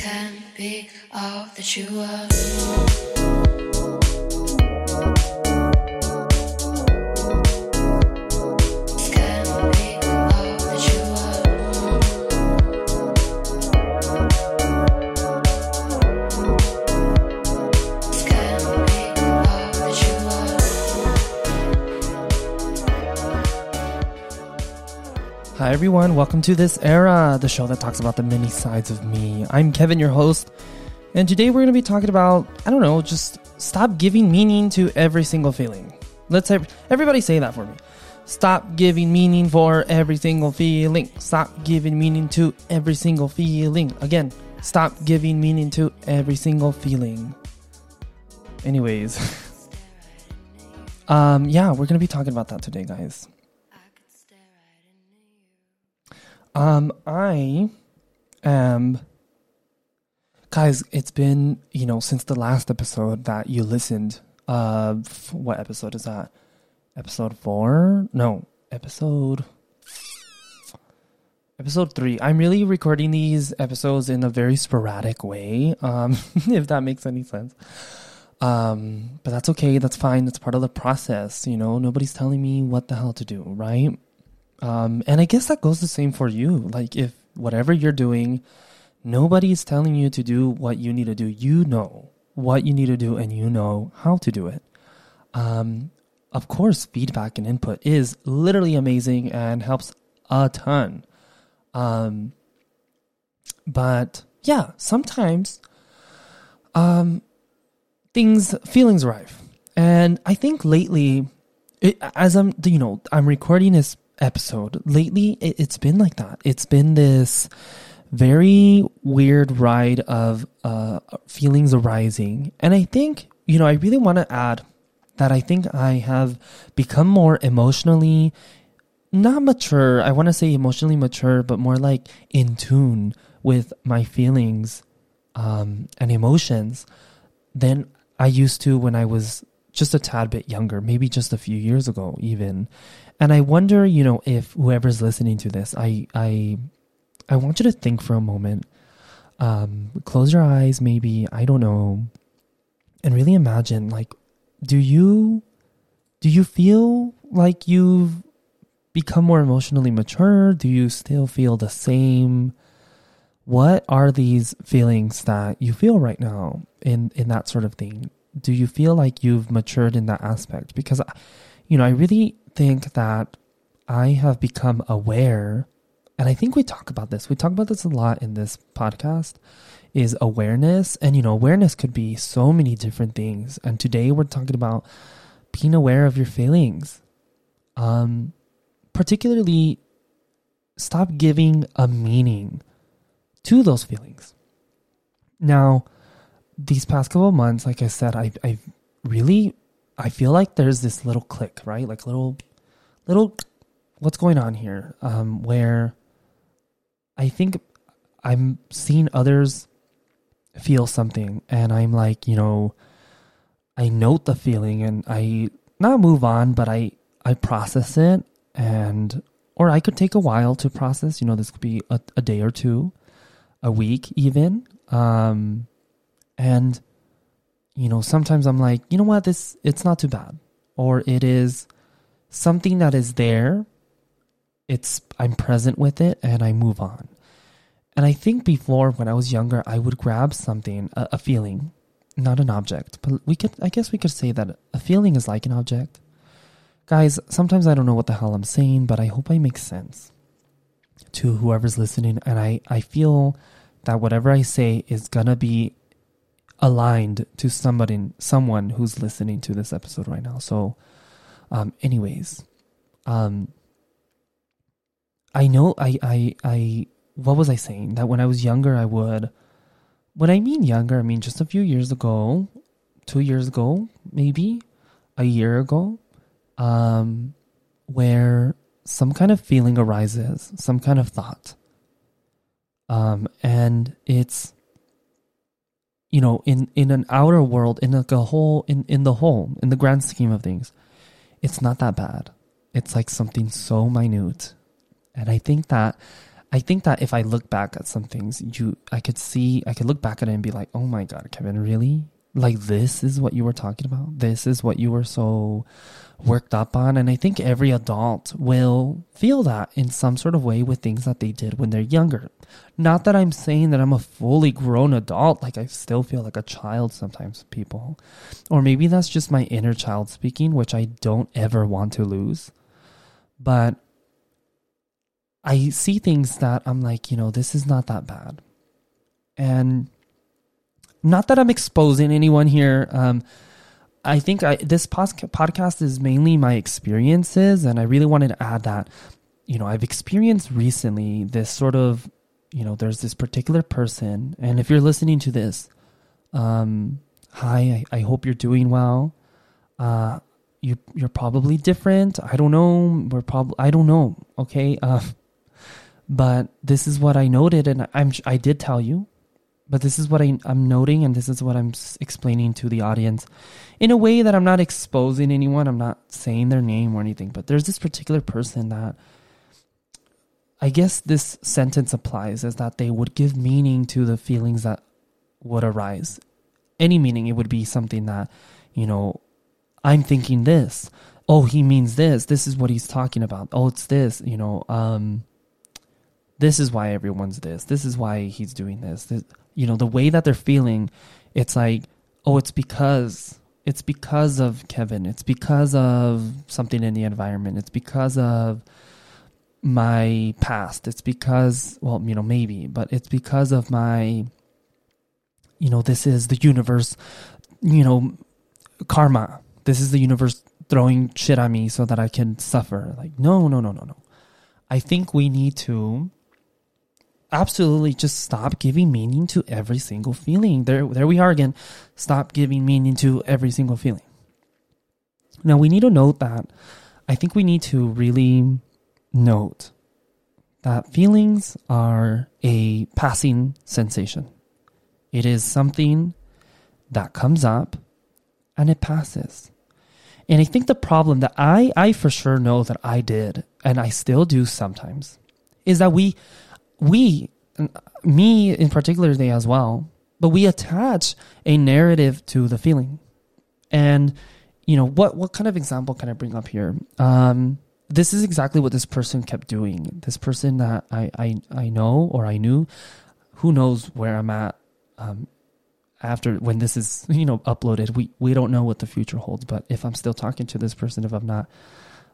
can't be all that you are. Hi, everyone. Welcome to This Era, the show that talks about the many sides of me. I'm Kevin, your host, and today we're going to be talking about, I don't know, just stop giving meaning to every single feeling. Let's everybody say that for me. Stop giving meaning for every single feeling. Stop giving meaning to every single feeling. Again, stop giving meaning to every single feeling. Anyways, um, yeah, we're going to be talking about that today, guys. Um, I am. Guys, it's been, you know, since the last episode that you listened. Uh, what episode is that? Episode four? No, episode. Episode three. I'm really recording these episodes in a very sporadic way, um, if that makes any sense. Um, but that's okay. That's fine. That's part of the process. You know, nobody's telling me what the hell to do, right? Um, and I guess that goes the same for you. Like, if whatever you're doing, nobody is telling you to do what you need to do, you know what you need to do and you know how to do it. Um, of course, feedback and input is literally amazing and helps a ton. Um, but yeah, sometimes, um, things, feelings arrive. And I think lately, it, as I'm, you know, I'm recording this episode lately, it, it's been like that. It's been this very weird ride of uh, feelings arising. And I think, you know, I really want to add that I think I have become more emotionally, not mature. I want to say emotionally mature, but more like in tune with my feelings um, and emotions than I used to when I was just a tad bit younger, maybe just a few years ago, even. And I wonder, you know, if whoever's listening to this, I, I, I want you to think for a moment. Um, close your eyes, maybe I don't know, and really imagine, like, do you, do you feel like you've become more emotionally mature? Do you still feel the same? What are these feelings that you feel right now in in that sort of thing? Do you feel like you've matured in that aspect? Because, you know, I really think that I have become aware, and I think we talk about this. We talk about this a lot in this podcast. Is awareness, and you know, awareness could be so many different things. And today we're talking about being aware of your feelings. Um, particularly, stop giving a meaning to those feelings. Now, these past couple months, like I said, I I really I feel like there's this little click, right? Like little little what's going on here? Um, where I think I'm seeing others feel something and I'm like, you know, I note the feeling and I not move on, but I I process it and or I could take a while to process, you know, this could be a, a day or two, a week even. Um and you know, sometimes I'm like, you know what, this it's not too bad. Or it is something that is there. It's I'm present with it and I move on. And I think before when I was younger, I would grab something, a, a feeling, not an object. But we could I guess we could say that a feeling is like an object. Guys, sometimes I don't know what the hell I'm saying, but I hope I make sense to whoever's listening and I I feel that whatever I say is gonna be aligned to somebody someone who's listening to this episode right now. So um anyways, um I know I I I what was I saying? That when I was younger I would when I mean younger, I mean just a few years ago, 2 years ago, maybe a year ago, um where some kind of feeling arises, some kind of thought. Um and it's you know in in an outer world in like a whole in in the whole in the grand scheme of things it's not that bad it's like something so minute and i think that I think that if I look back at some things, you, I could see, I could look back at it and be like, oh my God, Kevin, really? Like this is what you were talking about? This is what you were so worked up on? And I think every adult will feel that in some sort of way with things that they did when they're younger. Not that I'm saying that I'm a fully grown adult, like I still feel like a child sometimes, people. Or maybe that's just my inner child speaking, which I don't ever want to lose. But I see things that I'm like, you know, this is not that bad. And not that I'm exposing anyone here. Um, I think I, this podcast is mainly my experiences, and I really wanted to add that, you know, I've experienced recently this sort of, you know, there's this particular person, and if you're listening to this, um, hi, I, I hope you're doing well. Uh, you you're probably different. I don't know. We're probably I don't know. Okay. Uh, but this is what I noted, and I'm I did tell you, but this is what I, I'm noting, and this is what I'm explaining to the audience, in a way that I'm not exposing anyone. I'm not saying their name or anything. But there's this particular person that I guess this sentence applies is that they would give meaning to the feelings that would arise. Any meaning, it would be something that, you know, I'm thinking this. Oh, he means this. This is what he's talking about. Oh, it's this, you know, um, this is why everyone's this. This is why he's doing this. this. You know, the way that they're feeling, it's like, oh, it's because it's because of Kevin. It's because of something in the environment. It's because of my past. It's because, well, you know, maybe, but it's because of my, you know, this is the universe, you know, karma. This is the universe throwing shit at me so that I can suffer. Like, no, no, no, no, no. I think we need to absolutely just stop giving meaning to every single feeling. There, there we are again. Stop giving meaning to every single feeling. Now we need to note that I think we need to really note that feelings are a passing sensation. It is something that comes up and it passes. And I think the problem that I, I for sure know that I did, and I still do sometimes, is that we we, me in particularly as well, but we attach a narrative to the feeling. And, you know, what, what kind of example can I bring up here? Um, this is exactly what this person kept doing. This person that I, I, I know or I knew, who knows where I'm at, um, after when this is, you know, uploaded, we, we don't know what the future holds, but if I'm still talking to this person, if I'm not,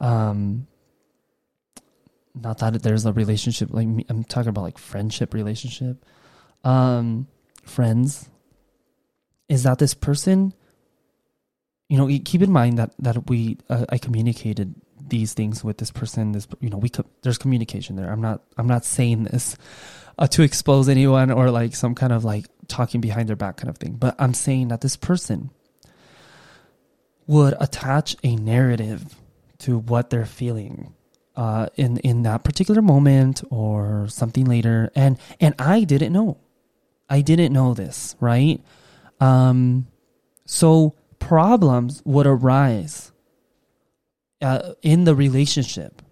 um, not that there's a relationship like me, I'm talking about like friendship relationship. Um friends. Is that this person you know keep in mind that that we uh, I communicated these things with this person this you know we co- there's communication there. I'm not I'm not saying this uh, to expose anyone or like some kind of like talking behind their back kind of thing but I'm saying that this person would attach a narrative to what they're feeling uh, in in that particular moment or something later, and and I didn't know, I didn't know this, right? Um, so problems would arise uh, in the relationship,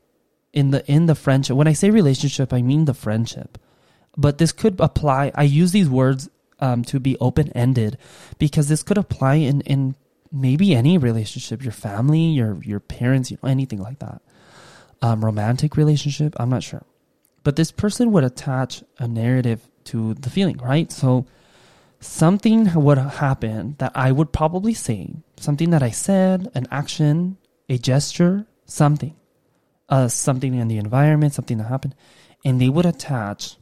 in the in the friendship. When I say relationship, I mean the friendship, but this could apply. I use these words um, to be open ended because this could apply in in maybe any relationship, your family, your your parents, you know, anything like that um, romantic relationship. I'm not sure. But this person would attach a narrative to the feeling, right? So something would happen that I would probably say, something that I said, an action, a gesture, something, uh, something in the environment, something that happened, and they would attach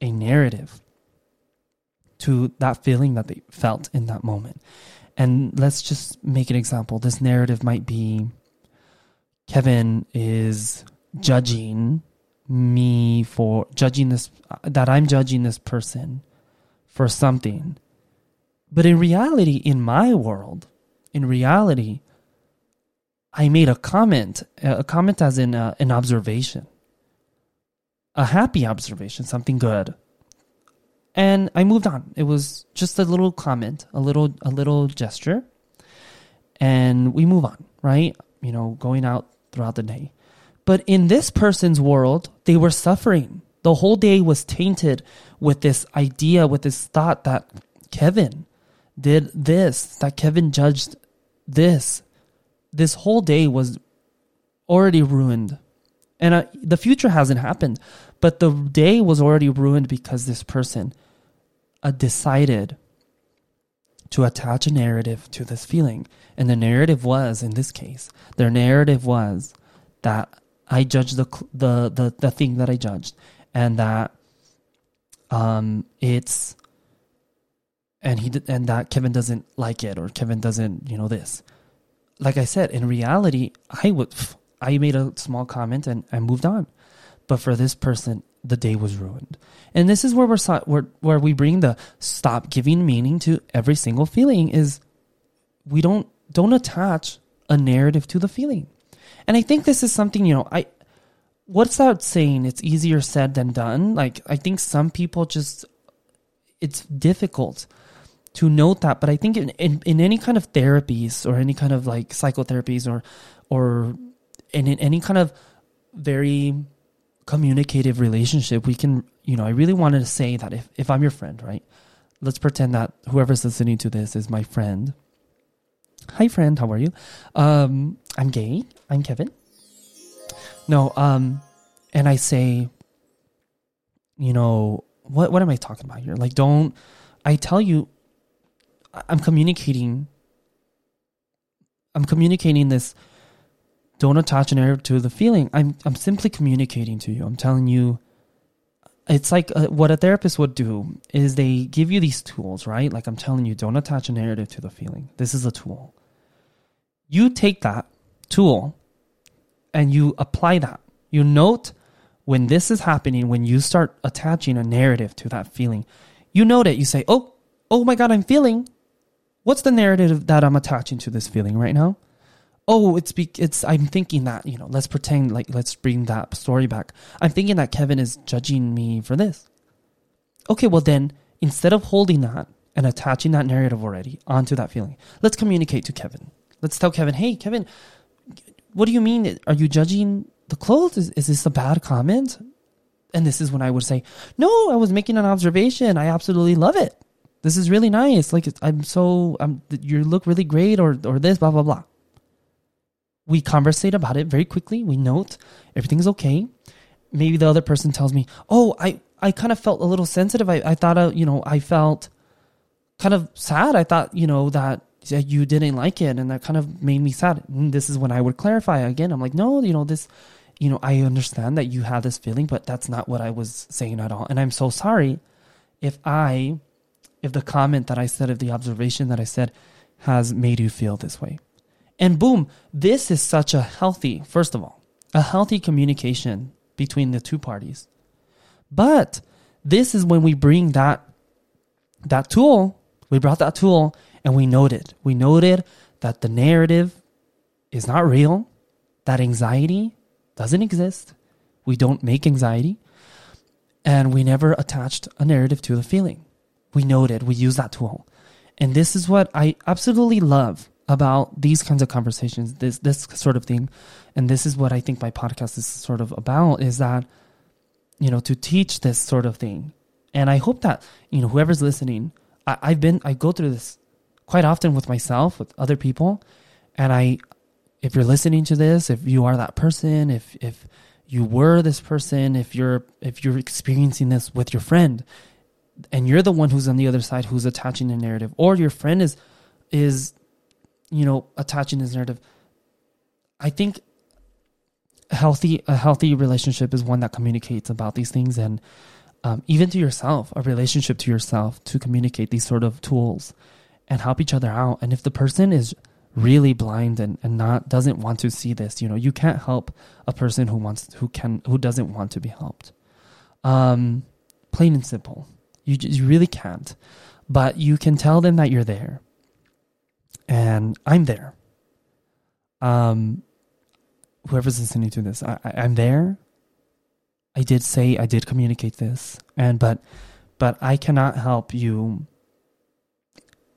a narrative to that feeling that they felt in that moment. And let's just make an example. This narrative might be Kevin is judging me for judging this that I'm judging this person for something. But in reality, in my world, in reality, I made a comment, a comment as in a, an observation, a happy observation, something good. And I moved on. It was just a little comment, a little, a little gesture, and we move on, right? You know, going out throughout the day. But in this person's world, they were suffering. The whole day was tainted with this idea, with this thought that Kevin did this, that Kevin judged this. This whole day was already ruined. And uh, the future hasn't happened, but the day was already ruined because this person uh, decided to attach a narrative to this feeling. And the narrative was, in this case, their narrative was that I judged the the the, the thing that I judged, and that um it's and he and that Kevin doesn't like it or Kevin doesn't you know this. Like I said, in reality, I would I made a small comment and I moved on, but for this person, the day was ruined. And this is where we're where where we bring the stop giving meaning to every single feeling is we don't don't attach a narrative to the feeling. And I think this is something, you know, I what's that saying? It's easier said than done. Like I think some people just it's difficult to note that, but I think in, in, in any kind of therapies or any kind of like psychotherapies or or in, in any kind of very communicative relationship, we can, you know, I really wanted to say that if, if I'm your friend, right? Let's pretend that whoever's listening to this is my friend. Hi, friend. How are you? Um, I'm gay. I'm Kevin. No, um, and I say, you know, what what am I talking about here? Like, don't I tell you, I'm communicating. I'm communicating this. Don't attach an narrative to the feeling. I'm I'm simply communicating to you. I'm telling you. It's like uh, what a therapist would do is they give you these tools, right? Like I'm telling you, don't attach a narrative to the feeling. This is a tool. You take that tool and you apply that. You note when this is happening, when you start attaching a narrative to that feeling, you note it. You say, "Oh, oh my God, I'm feeling." What's the narrative that I'm attaching to this feeling right now? Oh, it's be- it's I'm thinking that you know. Let's pretend like let's bring that story back. I'm thinking that Kevin is judging me for this. Okay, well then instead of holding that and attaching that narrative already onto that feeling, let's communicate to Kevin. Let's tell Kevin, hey Kevin, what do you mean? Are you judging the clothes? Is, is this a bad comment? And this is when I would say, no, I was making an observation. I absolutely love it. This is really nice. Like I'm so, um, you look really great, or or this, blah blah blah. We conversate about it very quickly. We note everything's okay. Maybe the other person tells me, oh, I I kind of felt a little sensitive. I I thought, uh, you know, I felt kind of sad. I thought, you know, that that you didn't like it, and that kind of made me sad. And this is when I would clarify again. I'm like, no, you know, this, you know, I understand that you have this feeling, but that's not what I was saying at all. And I'm so sorry if I, if the comment that I said, if the observation that I said has made you feel this way. And boom, this is such a healthy, first of all, a healthy communication between the two parties. But this is when we bring that that tool, we brought that tool and we noted. We noted that the narrative is not real, that anxiety doesn't exist. We don't make anxiety. And we never attached a narrative to the feeling. We noted, we use that tool. And this is what I absolutely love about these kinds of conversations, this this sort of thing. And this is what I think my podcast is sort of about is that, you know, to teach this sort of thing. And I hope that, you know, whoever's listening, I, I've been I go through this quite often with myself, with other people. And I if you're listening to this, if you are that person, if if you were this person, if you're if you're experiencing this with your friend, and you're the one who's on the other side who's attaching a narrative, or your friend is is you know attaching this narrative, I think a healthy a healthy relationship is one that communicates about these things and um, even to yourself, a relationship to yourself to communicate these sort of tools and help each other out. And if the person is really blind and, and not doesn't want to see this, you know, you can't help a person who wants who can who doesn't want to be helped. Um, plain and simple. You you really can't. But you can tell them that you're there. And I'm there. Um whoever's listening to this, I, I I'm there. I did say I did communicate this and but but I cannot help you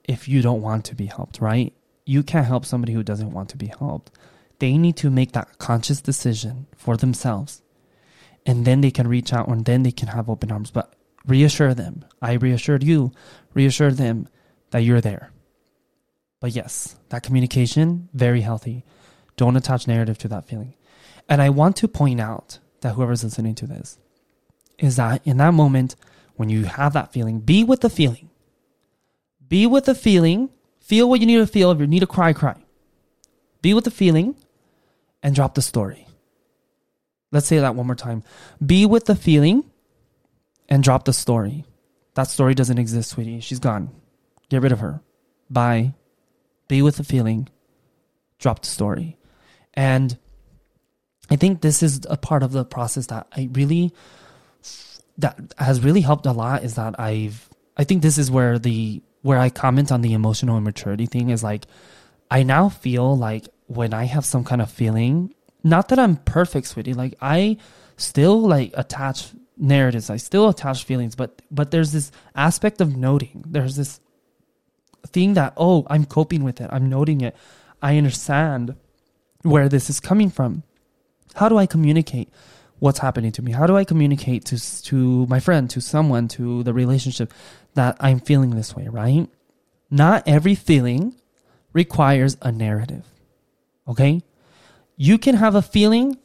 if you don't want to be helped, right? You can't help somebody who doesn't want to be helped. They need to make that conscious decision for themselves. and then they can reach out and then they can have open arms. But reassure them. I reassured you, reassure them that you're there. But yes, that communication, very healthy. Don't attach narrative to that feeling. And I want to point out that whoever's listening to this is that in that moment, when you have that feeling, be with the feeling. Be with the feeling. Feel what you need to feel. If you need to cry, cry. Be with the feeling and drop the story. Let's say that one more time. Be with the feeling and drop the story. That story doesn't exist, sweetie. She's gone. Get rid of her. Bye. Be with the feeling. Drop the story. And I think this is a part of the process that I really that has really helped a lot is that I've I think this is where the where I comment on the emotional immaturity thing is like I now feel like when I have some kind of feeling, not that I'm perfect, sweetie, like I still like attach narratives, I still attach feelings, but but there's this aspect of noting. There's this thing that oh, I'm coping with it. I'm noting it. I understand where this is coming from. How do I communicate what's happening to me? How do I communicate to to my friend, to someone, to the relationship that I'm feeling this way, right? Not every feeling requires a narrative. Okay? You can have a feeling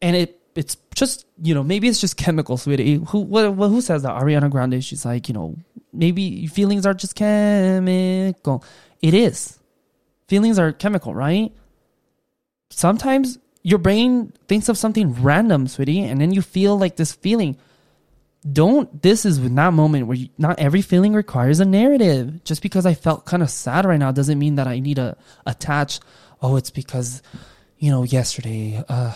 and it it's just, you know, maybe it's just chemical, sweetie. Who what, who says that? Ariana Grande, she's like, you know, maybe feelings are just chemical. It is. Feelings are chemical, right? Sometimes your brain thinks of something random, sweetie, and then you feel like this feeling. Don't, this is that moment where you, not every feeling requires a narrative. Just because I felt kind of sad right now doesn't mean that I need to attach, oh, it's because, you know, yesterday, uh,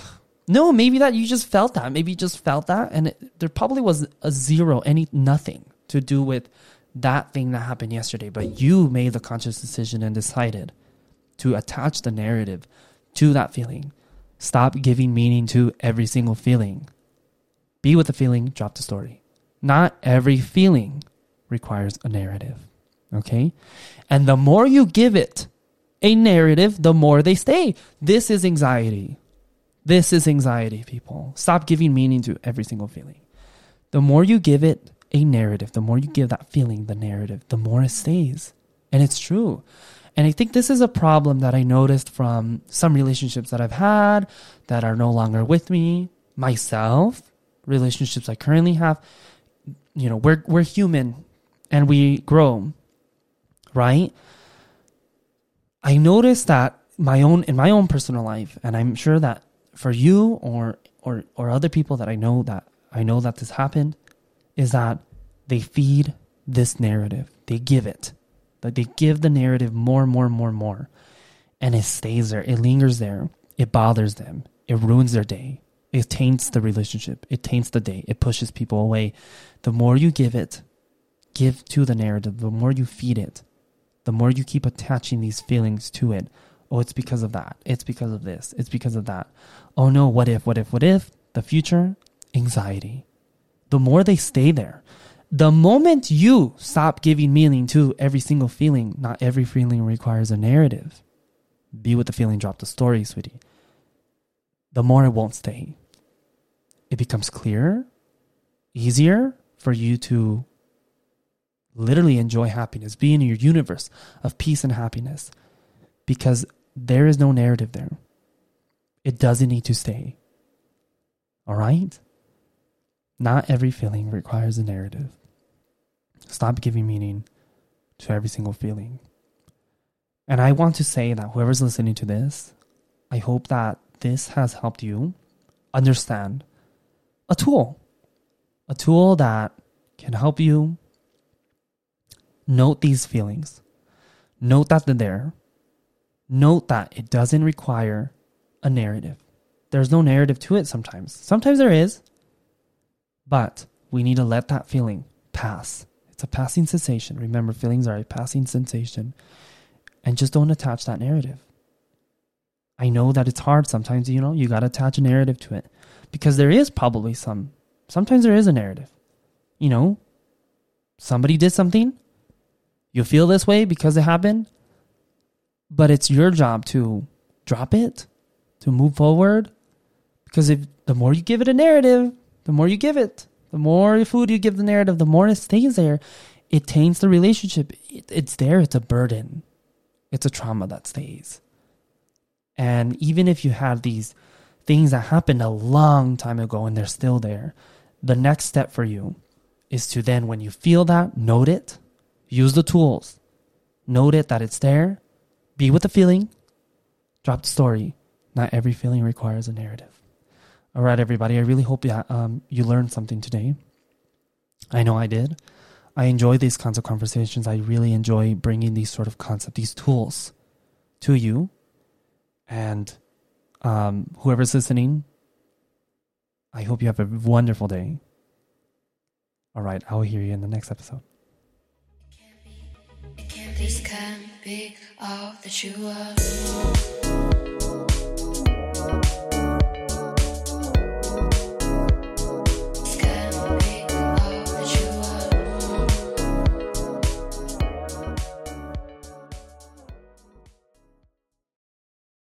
no, maybe that you just felt that. Maybe you just felt that, and it, there probably was a zero, any nothing to do with that thing that happened yesterday. But you made the conscious decision and decided to attach the narrative to that feeling. Stop giving meaning to every single feeling. Be with the feeling, drop the story. Not every feeling requires a narrative. Okay? And the more you give it a narrative, the more they stay. This is anxiety. This is anxiety, people. Stop giving meaning to every single feeling. The more you give it a narrative, the more you give that feeling the narrative, the more it stays. And it's true. And I think this is a problem that I noticed from some relationships that I've had that are no longer with me, myself, relationships I currently have. You know, we're we're human and we grow, right? I noticed that my own in my own personal life, and I'm sure that for you or or or other people that I know that I know that this happened, is that they feed this narrative. They give it. Like they give the narrative more, and more, and more, and more. And it stays there. It lingers there. It bothers them. It ruins their day. It taints the relationship. It taints the day. It pushes people away. The more you give it, give to the narrative, the more you feed it, the more you keep attaching these feelings to it. Oh, it's because of that. It's because of this. It's because of that. Oh no, what if, what if, what if? The future, anxiety. The more they stay there, the moment you stop giving meaning to every single feeling, not every feeling requires a narrative. Be with the feeling, drop the story, sweetie. The more it won't stay. It becomes clearer, easier for you to literally enjoy happiness, be in your universe of peace and happiness because there is no narrative there. It doesn't need to stay. All right? Not every feeling requires a narrative. Stop giving meaning to every single feeling. And I want to say that whoever's listening to this, I hope that this has helped you understand a tool, a tool that can help you note these feelings, note that they're there, note that it doesn't require a narrative. There's no narrative to it sometimes. Sometimes there is, but we need to let that feeling pass. It's a passing sensation. Remember, feelings are a passing sensation. And just don't attach that narrative. I know that it's hard sometimes, you know, you got to attach a narrative to it because there is probably some, sometimes there is a narrative. You know, somebody did something, you feel this way because it happened, but it's your job to drop it, to move forward. Because if the more you give it a narrative, The more you give it, the more food you give the narrative, the more it stays there. It taints the relationship. It, it's there. It's a burden. It's a trauma that stays. And even if you have these things that happened a long time ago and they're still there, the next step for you is to then, when you feel that, note it, use the tools, note it that it's there, be with the feeling, drop the story. Not every feeling requires a narrative. All right, everybody. I really hope that um, you learned something today. I know I did. I enjoy these kinds of conversations. I really enjoy bringing these sort of concepts, these tools to you. And um, whoever's listening, I hope you have a wonderful day. All right, I will hear you in the next episode. This can't be all that you are.